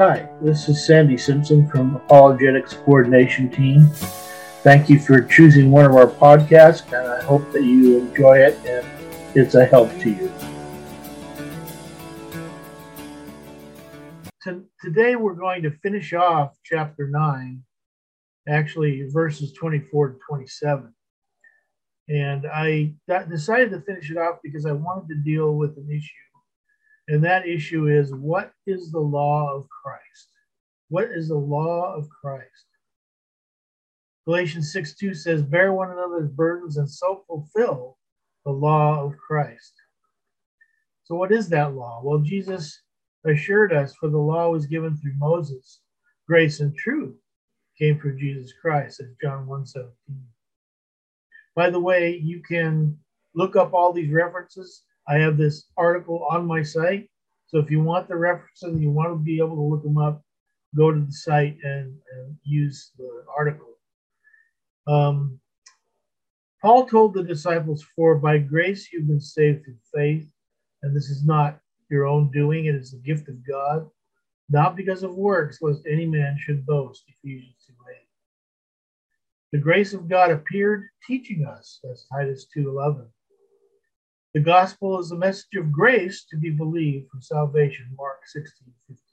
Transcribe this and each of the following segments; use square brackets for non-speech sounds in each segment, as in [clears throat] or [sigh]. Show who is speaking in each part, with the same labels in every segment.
Speaker 1: Hi, this is Sandy Simpson from Apologetics Coordination Team. Thank you for choosing one of our podcasts, and I hope that you enjoy it and it's a help to you. Today, we're going to finish off chapter 9, actually, verses 24 to 27. And I decided to finish it off because I wanted to deal with an issue and that issue is what is the law of Christ? What is the law of Christ? Galatians 6 2 says, Bear one another's burdens and so fulfill the law of Christ. So, what is that law? Well, Jesus assured us, for the law was given through Moses, grace and truth came through Jesus Christ, as John 1 17. By the way, you can look up all these references I have this article on my site. So if you want the references and you want to be able to look them up, go to the site and, and use the article. Um, Paul told the disciples, For by grace you've been saved through faith, and this is not your own doing, it is the gift of God, not because of works, lest any man should boast. Ephesians 2 8. The grace of God appeared teaching us, as Titus 2 11 the gospel is a message of grace to be believed for salvation, Mark 16, 15.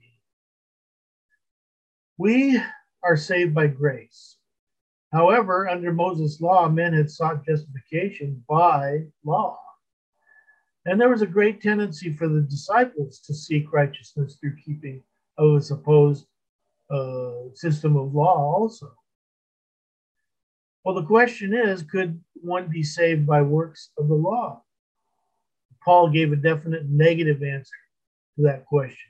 Speaker 1: We are saved by grace. However, under Moses' law, men had sought justification by law. And there was a great tendency for the disciples to seek righteousness through keeping of a supposed uh, system of law also. Well, the question is could one be saved by works of the law? Paul gave a definite negative answer to that question.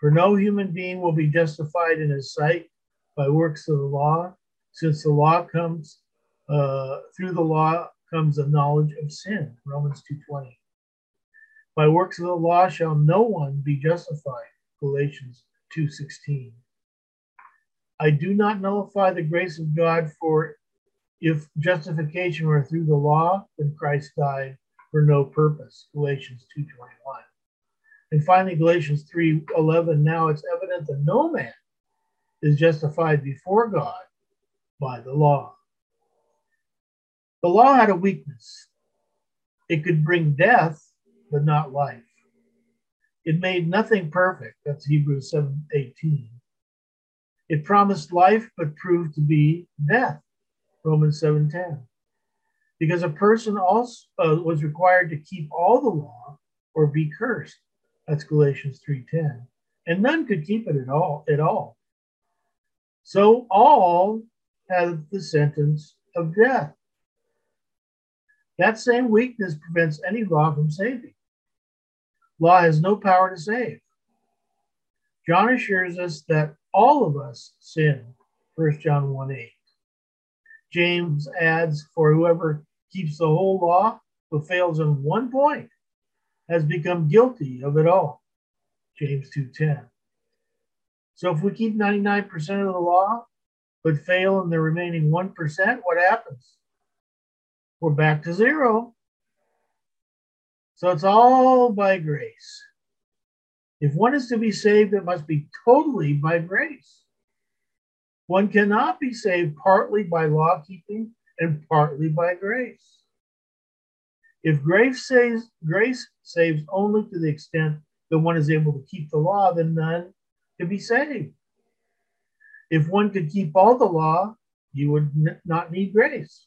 Speaker 1: For no human being will be justified in his sight by works of the law, since the law comes uh, through the law comes a knowledge of sin. Romans 2:20. By works of the law shall no one be justified. Galatians 2:16. I do not nullify the grace of God, for if justification were through the law, then Christ died for no purpose. Galatians 2.21. And finally, Galatians 3.11, now it's evident that no man is justified before God by the law. The law had a weakness. It could bring death, but not life. It made nothing perfect. That's Hebrews 7:18. It promised life, but proved to be death. Romans 7:10 because a person also uh, was required to keep all the law or be cursed. That's Galatians 3:10. And none could keep it at all at all. So all had the sentence of death. That same weakness prevents any law from saving. Law has no power to save. John assures us that all of us sin, 1 John 1 8. James adds, For whoever keeps the whole law, but fails in one point, has become guilty of it all. James 2:10. So if we keep 99% of the law, but fail in the remaining 1%, what happens? We're back to zero. So it's all by grace. If one is to be saved, it must be totally by grace. One cannot be saved partly by law keeping and partly by grace. If grace saves, grace saves only to the extent that one is able to keep the law, then none can be saved. If one could keep all the law, you would n- not need grace.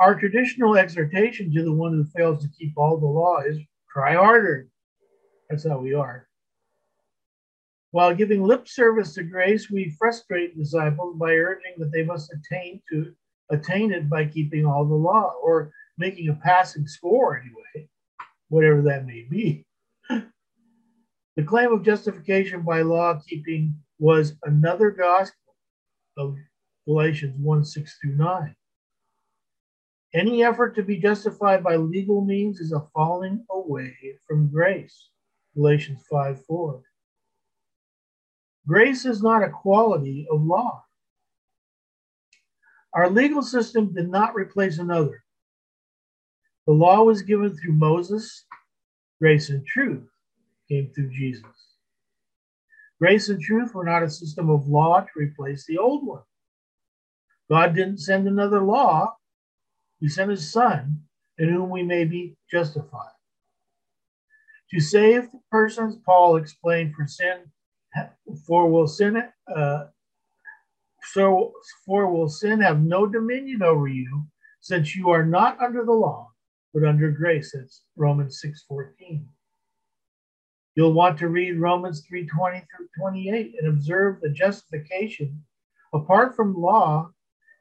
Speaker 1: Our traditional exhortation to the one who fails to keep all the law is try harder. That's how we are. While giving lip service to grace, we frustrate disciples by urging that they must attain to attain it by keeping all the law, or making a passing score anyway, whatever that may be. the claim of justification by law keeping was another gospel of Galatians 1 6 through 9. Any effort to be justified by legal means is a falling away from grace. Galatians 5 4. Grace is not a quality of law. Our legal system did not replace another. The law was given through Moses, grace and truth came through Jesus. Grace and truth were not a system of law to replace the old one. God didn't send another law, He sent His Son, in whom we may be justified. To save the persons, Paul explained, for sin, for will sin, uh, so for will sin have no dominion over you, since you are not under the law, but under grace. That's Romans 6:14. You'll want to read Romans 3:20 through 28 and observe the justification apart from law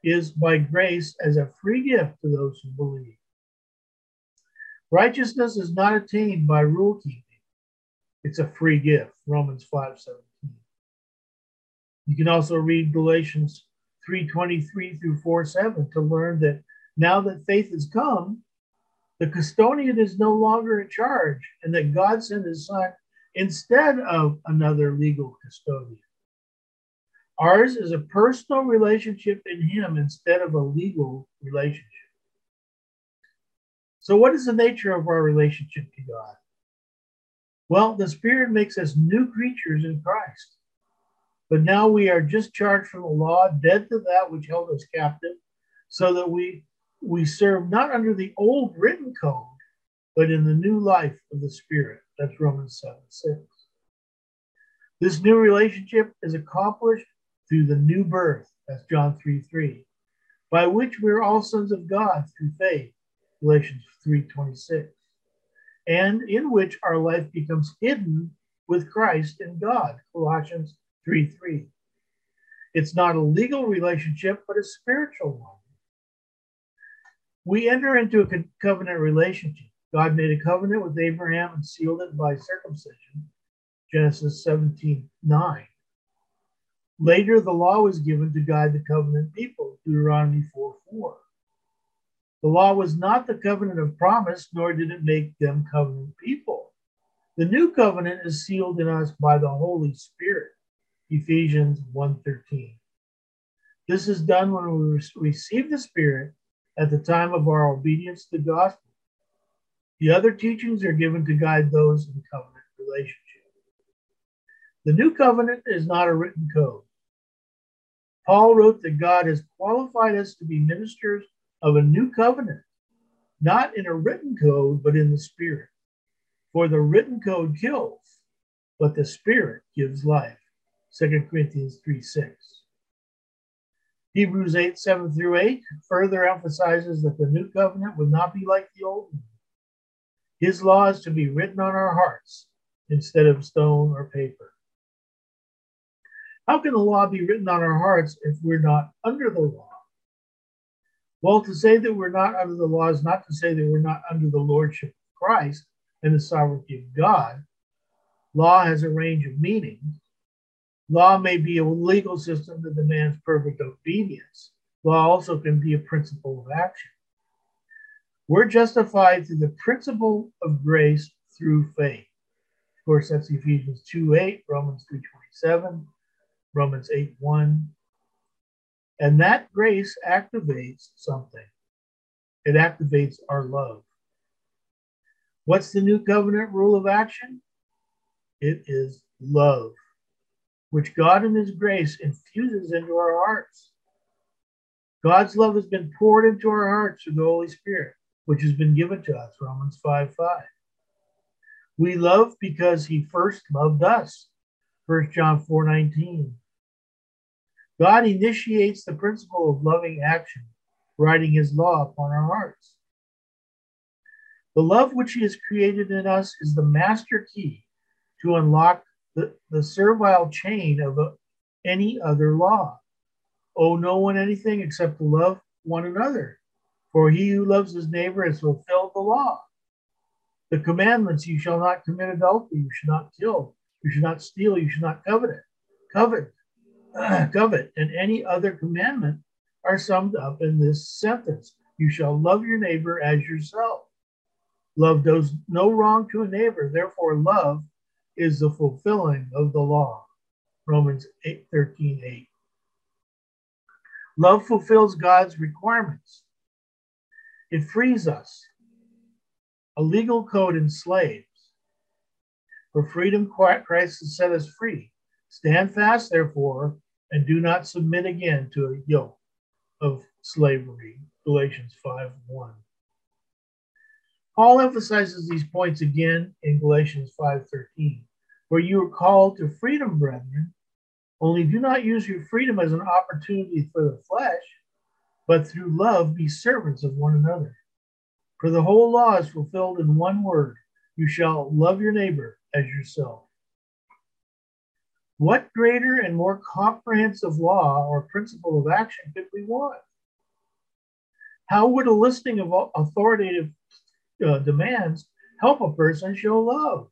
Speaker 1: is by grace as a free gift to those who believe. Righteousness is not attained by rule keeping. It's a free gift, Romans 5:17. You can also read Galatians 3:23 through 4:7 to learn that now that faith has come, the custodian is no longer in charge and that God sent his son instead of another legal custodian. Ours is a personal relationship in him instead of a legal relationship. So, what is the nature of our relationship to God? Well, the Spirit makes us new creatures in Christ. But now we are discharged from the law, dead to that which held us captive, so that we we serve not under the old written code, but in the new life of the Spirit. That's Romans 7 6. This new relationship is accomplished through the new birth. That's John 3 3, by which we're all sons of God through faith. Galatians 3:26, and in which our life becomes hidden with Christ in God, Colossians 3:3. It's not a legal relationship, but a spiritual one. We enter into a covenant relationship. God made a covenant with Abraham and sealed it by circumcision, Genesis 17 9. Later, the law was given to guide the covenant people, Deuteronomy 4 4. The law was not the covenant of promise, nor did it make them covenant people. The new covenant is sealed in us by the Holy Spirit. Ephesians 1:13. This is done when we receive the Spirit at the time of our obedience to the gospel. The other teachings are given to guide those in covenant relationship. The new covenant is not a written code. Paul wrote that God has qualified us to be ministers of a new covenant, not in a written code, but in the Spirit. For the written code kills, but the Spirit gives life. 2 Corinthians 3 6. Hebrews 8 7 through 8 further emphasizes that the new covenant would not be like the old one. His law is to be written on our hearts instead of stone or paper. How can the law be written on our hearts if we're not under the law? Well, to say that we're not under the law is not to say that we're not under the lordship of Christ and the sovereignty of God. Law has a range of meanings. Law may be a legal system that demands perfect obedience. Law also can be a principle of action. We're justified through the principle of grace through faith. Of course, that's Ephesians 2 8, Romans 3 27, Romans 8 1, and that grace activates something. It activates our love. What's the new covenant rule of action? It is love, which God in His grace infuses into our hearts. God's love has been poured into our hearts through the Holy Spirit, which has been given to us, Romans 5 5. We love because He first loved us, 1 John 4 19. God initiates the principle of loving action, writing his law upon our hearts. The love which he has created in us is the master key to unlock the, the servile chain of a, any other law. Owe no one anything except to love one another, for he who loves his neighbor has fulfilled the law. The commandments you shall not commit adultery, you should not kill, you should not steal, you should not covet it. Covet [clears throat] covet and any other commandment are summed up in this sentence You shall love your neighbor as yourself. Love does no wrong to a neighbor, therefore, love is the fulfilling of the law. Romans 8, 13, 8. Love fulfills God's requirements. It frees us. A legal code enslaves. For freedom, Christ has set us free. Stand fast, therefore, and do not submit again to a yoke of slavery. Galatians 5 1. Paul emphasizes these points again in Galatians 5:13, where you are called to freedom, brethren. Only do not use your freedom as an opportunity for the flesh, but through love be servants of one another. For the whole law is fulfilled in one word you shall love your neighbor as yourself. What greater and more comprehensive law or principle of action could we want? How would a listing of authoritative uh, demands help a person show love?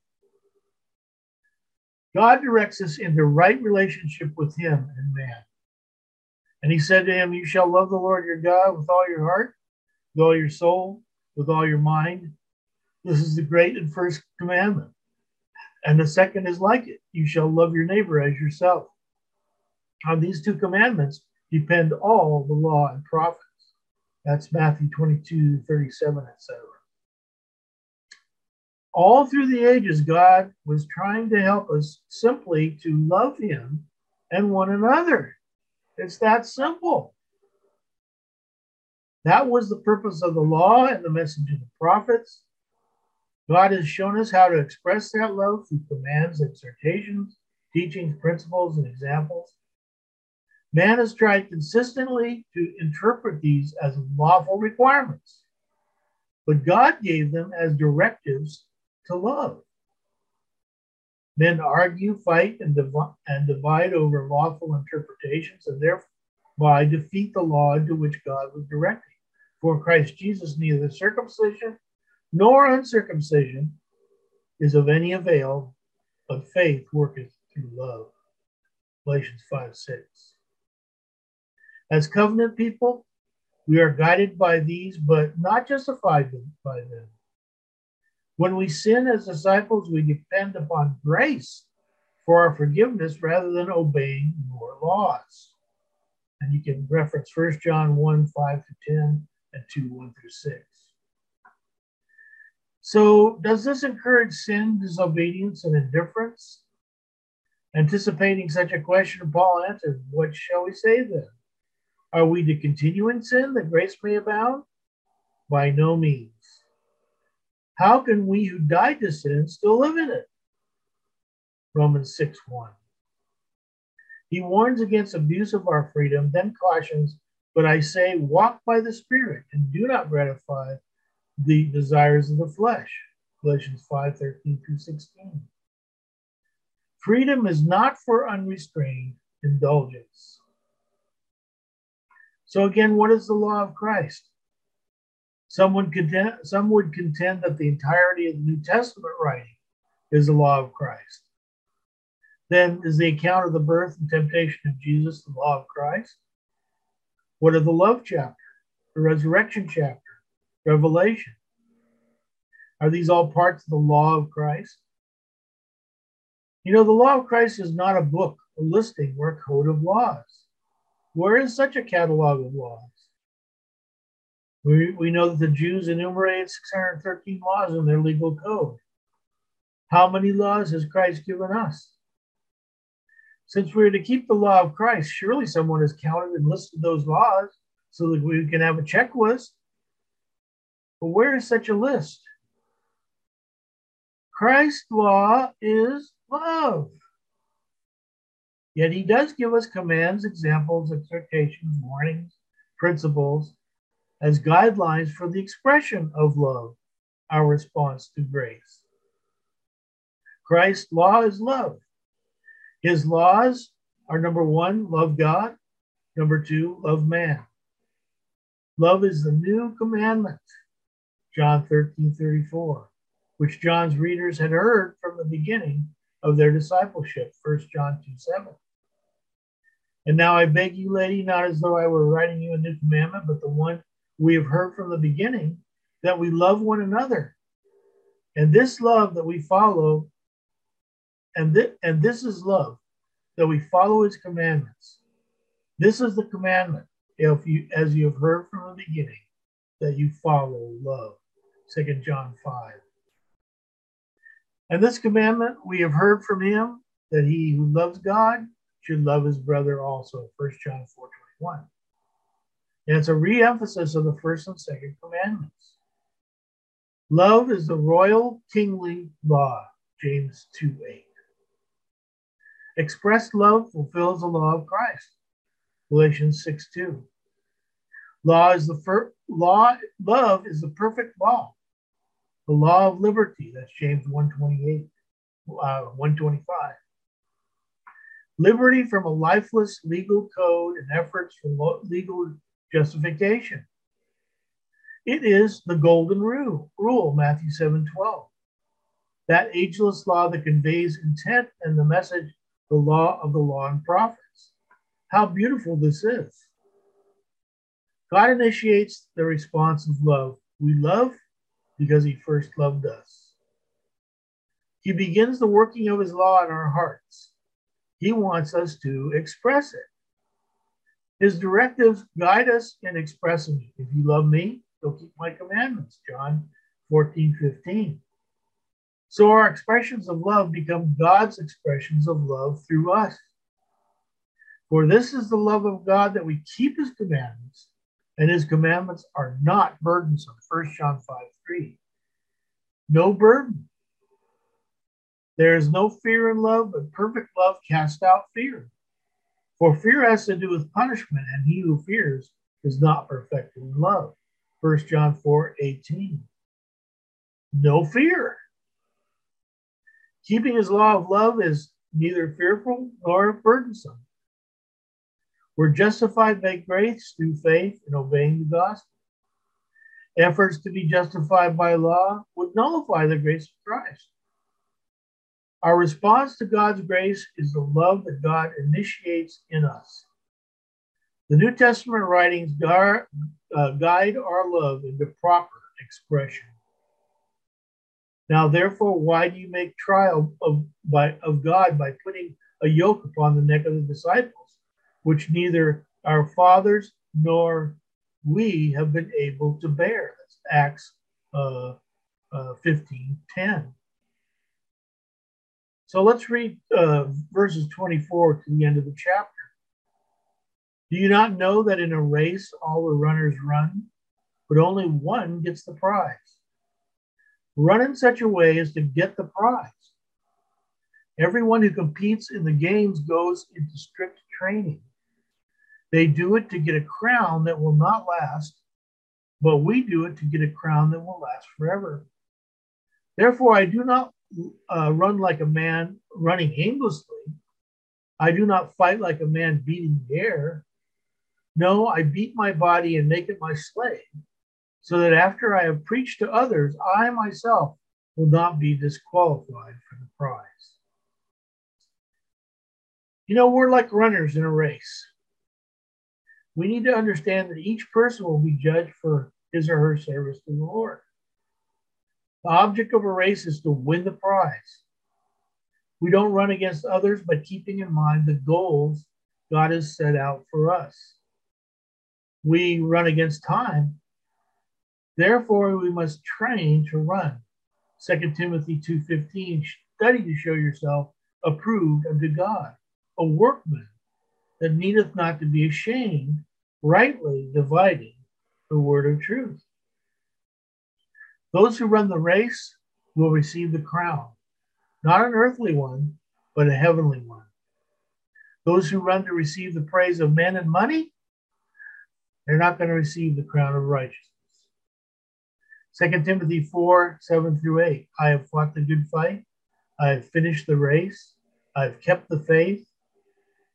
Speaker 1: God directs us into right relationship with Him and man. And He said to him, You shall love the Lord your God with all your heart, with all your soul, with all your mind. This is the great and first commandment. And the second is like it you shall love your neighbor as yourself. On these two commandments depend all the law and prophets. That's Matthew 22, 37, etc. All through the ages, God was trying to help us simply to love Him and one another. It's that simple. That was the purpose of the law and the message of the prophets. God has shown us how to express that love through commands, exhortations, teachings, principles, and examples. Man has tried consistently to interpret these as lawful requirements, but God gave them as directives to love. Men argue, fight, and, div- and divide over lawful interpretations and thereby defeat the law into which God was directing. For Christ Jesus, neither circumcision nor uncircumcision is of any avail, but faith worketh through love. Galatians 5 6. As covenant people, we are guided by these, but not justified by them. When we sin as disciples, we depend upon grace for our forgiveness rather than obeying more laws. And you can reference 1 John 1 5 to 10 and 2 1 through 6. So, does this encourage sin, disobedience, and indifference? Anticipating such a question, Paul answered, What shall we say then? Are we to continue in sin that grace may abound? By no means. How can we who died to sin still live in it? Romans 6 1. He warns against abuse of our freedom, then cautions, But I say, walk by the Spirit and do not gratify the desires of the flesh. Galatians 5 13 through 16. Freedom is not for unrestrained indulgence. So, again, what is the law of Christ? Some would, contend, some would contend that the entirety of the New Testament writing is the law of Christ. Then is the account of the birth and temptation of Jesus the law of Christ? What of the love chapter, the resurrection chapter, Revelation? Are these all parts of the law of Christ? You know, the law of Christ is not a book, a listing, or a code of laws. Where is such a catalog of laws? We, we know that the Jews enumerated 613 laws in their legal code. How many laws has Christ given us? Since we're to keep the law of Christ, surely someone has counted and listed those laws so that we can have a checklist. But where is such a list? Christ's law is love. Yet he does give us commands, examples, exhortations, warnings, principles as guidelines for the expression of love, our response to grace. Christ's law is love. His laws are number one, love God. Number two, love man. Love is the new commandment, John 13 34, which John's readers had heard from the beginning of their discipleship, 1 John 2 7. And now I beg you, lady, not as though I were writing you a new commandment, but the one we have heard from the beginning that we love one another. And this love that we follow, and, th- and this is love, that we follow his commandments. This is the commandment, if you as you have heard from the beginning, that you follow love. Second John 5. And this commandment we have heard from him that he who loves God should love his brother also. 1 John 4 21. And it's a re emphasis of the first and second commandments. Love is the royal kingly law, James 2 8. Expressed love fulfills the law of Christ, Galatians 6 2. Law is the first law, love is the perfect law. The law of liberty, that's James 128, uh, 125. Liberty from a lifeless legal code and efforts for legal justification. It is the golden rule, rule Matthew 7 12. That ageless law that conveys intent and the message, the law of the law and prophets. How beautiful this is. God initiates the response of love. We love because he first loved us. He begins the working of his law in our hearts. He wants us to express it. His directives guide us in expressing. If you love me, you'll keep my commandments, John 14, 15. So our expressions of love become God's expressions of love through us. For this is the love of God that we keep his commandments, and his commandments are not burdensome. 1 John 5, 3. No burden. There is no fear in love, but perfect love casts out fear. For fear has to do with punishment, and he who fears is not perfected in love. 1 John 4 18. No fear. Keeping his law of love is neither fearful nor burdensome. We're justified by grace through faith in obeying the gospel. Efforts to be justified by law would nullify the grace of Christ. Our response to God's grace is the love that God initiates in us. The New Testament writings guide, uh, guide our love into proper expression. Now, therefore, why do you make trial of, by, of God by putting a yoke upon the neck of the disciples, which neither our fathers nor we have been able to bear? That's Acts uh, uh, 15 10. So let's read uh, verses 24 to the end of the chapter. Do you not know that in a race all the runners run, but only one gets the prize? Run in such a way as to get the prize. Everyone who competes in the games goes into strict training. They do it to get a crown that will not last, but we do it to get a crown that will last forever. Therefore, I do not uh, run like a man running aimlessly. I do not fight like a man beating the air. No, I beat my body and make it my slave, so that after I have preached to others, I myself will not be disqualified for the prize. You know, we're like runners in a race. We need to understand that each person will be judged for his or her service to the Lord. The object of a race is to win the prize. We don't run against others, but keeping in mind the goals God has set out for us. We run against time. Therefore, we must train to run. 2 Timothy 2:15 study to show yourself approved unto God, a workman that needeth not to be ashamed, rightly dividing the word of truth. Those who run the race will receive the crown, not an earthly one, but a heavenly one. Those who run to receive the praise of men and money, they're not going to receive the crown of righteousness. 2 Timothy 4 7 through 8. I have fought the good fight. I have finished the race. I have kept the faith.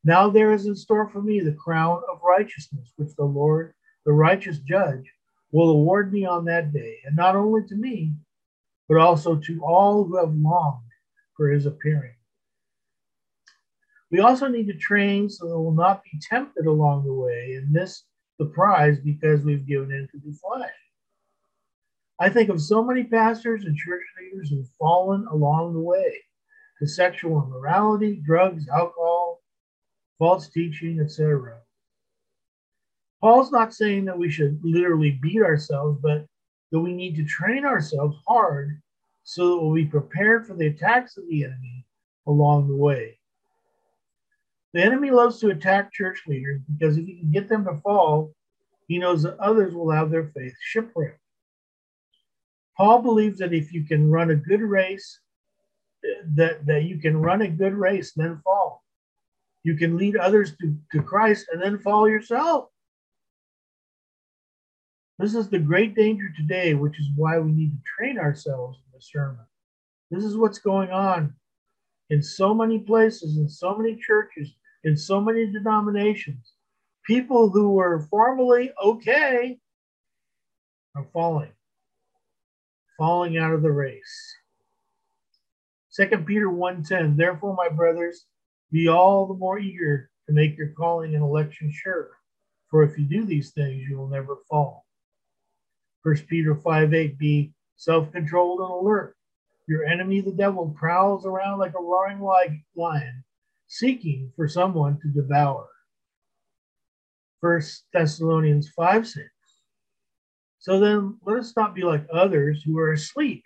Speaker 1: Now there is in store for me the crown of righteousness, which the Lord, the righteous judge, will award me on that day, and not only to me, but also to all who have longed for his appearing. We also need to train so that we'll not be tempted along the way and miss the prize because we've given in to the flesh. I think of so many pastors and church leaders who've fallen along the way to sexual immorality, drugs, alcohol, false teaching, etc. Paul's not saying that we should literally beat ourselves, but that we need to train ourselves hard so that we'll be prepared for the attacks of the enemy along the way. The enemy loves to attack church leaders because if he can get them to fall, he knows that others will have their faith shipwrecked. Paul believes that if you can run a good race, that, that you can run a good race then fall. You can lead others to, to Christ and then fall yourself. This is the great danger today, which is why we need to train ourselves in discernment. This is what's going on in so many places, in so many churches, in so many denominations. People who were formerly okay are falling, falling out of the race. 2 Peter 1:10 Therefore my brothers be all the more eager to make your calling and election sure for if you do these things you will never fall. 1 Peter 5 8, be self-controlled and alert your enemy, the devil, prowls around like a roaring lion, seeking for someone to devour. First Thessalonians 5 6. So then let us not be like others who are asleep,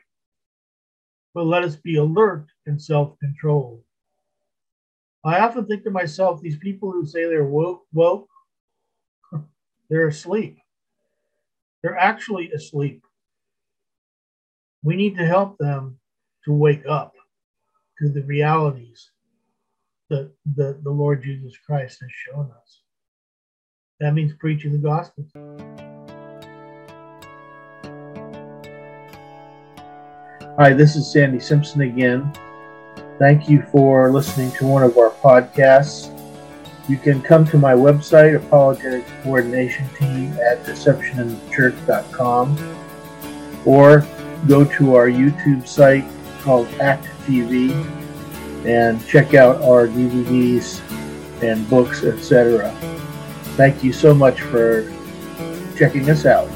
Speaker 1: but let us be alert and self controlled. I often think to myself, these people who say they're woke, woke, [laughs] they're asleep. They're actually asleep. We need to help them to wake up to the realities that the, the Lord Jesus Christ has shown us. That means preaching the gospel. Hi, this is Sandy Simpson again. Thank you for listening to one of our podcasts. You can come to my website, Apologetics Coordination Team, at deceptioninchurch.com, or go to our YouTube site, called Act TV and check out our DVDs and books, etc. Thank you so much for checking us out.